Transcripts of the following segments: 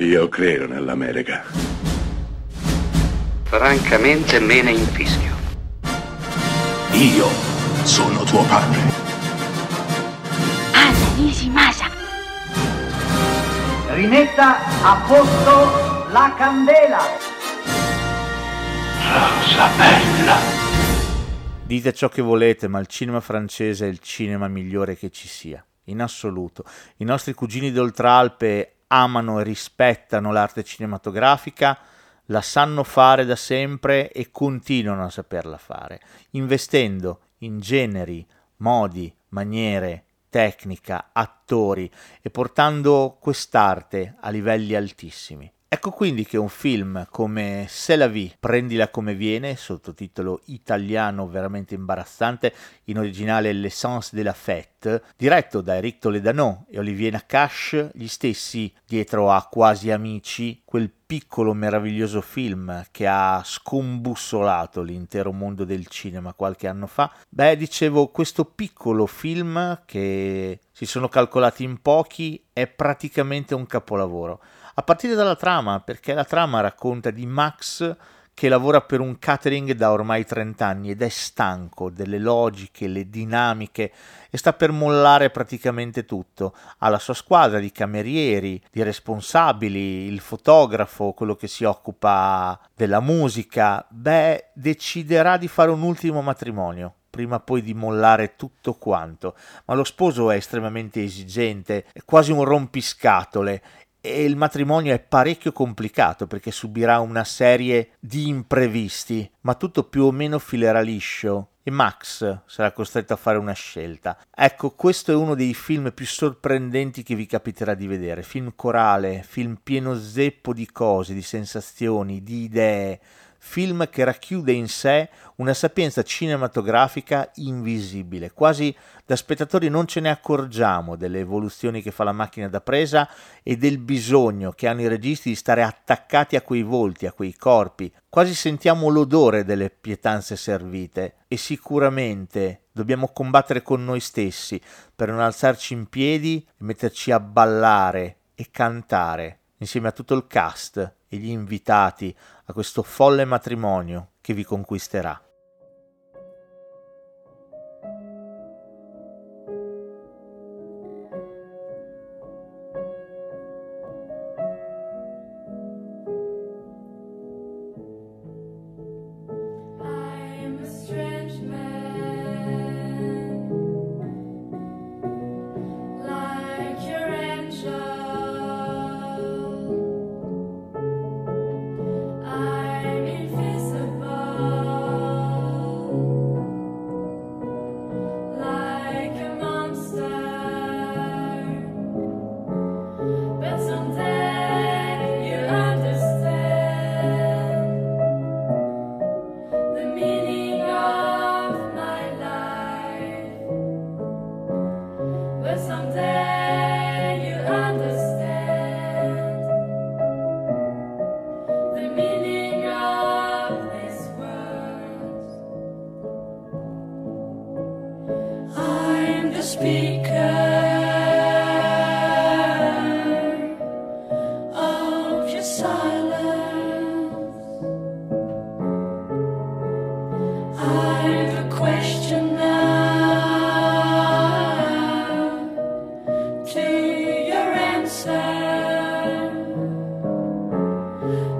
Io credo nell'America. Francamente me ne infischio. Io sono tuo padre. Anna Nishimasa. Rimetta a posto la candela. Rosa bella. Dite ciò che volete, ma il cinema francese è il cinema migliore che ci sia, in assoluto. I nostri cugini d'Oltralpe amano e rispettano l'arte cinematografica, la sanno fare da sempre e continuano a saperla fare, investendo in generi, modi, maniere, tecnica, attori e portando quest'arte a livelli altissimi. Ecco quindi che un film come C'est la vie, prendila come viene, sottotitolo italiano veramente imbarazzante, in originale L'essence de la fête, diretto da Eric Toledano e Olivier Nakache, gli stessi dietro a Quasi Amici, quel piccolo meraviglioso film che ha scombussolato l'intero mondo del cinema qualche anno fa. Beh, dicevo, questo piccolo film che si sono calcolati in pochi è praticamente un capolavoro a partire dalla trama, perché la trama racconta di Max che lavora per un catering da ormai 30 anni ed è stanco delle logiche, le dinamiche e sta per mollare praticamente tutto. Ha la sua squadra di camerieri, di responsabili, il fotografo, quello che si occupa della musica. Beh, deciderà di fare un ultimo matrimonio prima poi di mollare tutto quanto, ma lo sposo è estremamente esigente, è quasi un rompiscatole e il matrimonio è parecchio complicato perché subirà una serie di imprevisti, ma tutto più o meno filerà liscio e Max sarà costretto a fare una scelta. Ecco, questo è uno dei film più sorprendenti che vi capiterà di vedere. Film corale, film pieno zeppo di cose, di sensazioni, di idee, film che racchiude in sé una sapienza cinematografica invisibile. Quasi da spettatori non ce ne accorgiamo delle evoluzioni che fa la macchina da presa e del bisogno che hanno i registi di stare attaccati a quei volti, a quei corpi. Quasi sentiamo l'odore delle pietanze servite e sicuramente dobbiamo combattere con noi stessi per non alzarci in piedi e metterci a ballare e cantare insieme a tutto il cast e gli invitati a questo folle matrimonio che vi conquisterà. the speaker of your silence. I've a question now to your answer,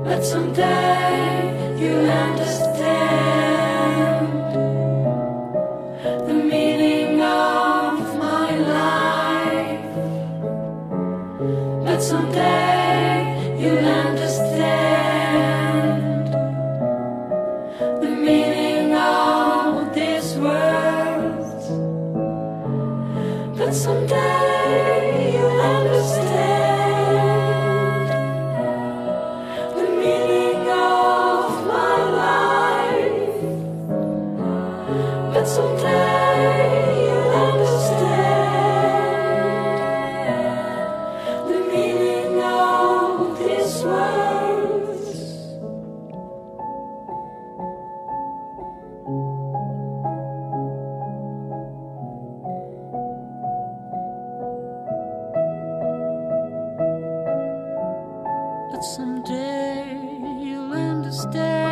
but someday you understand. someday. But someday you'll understand.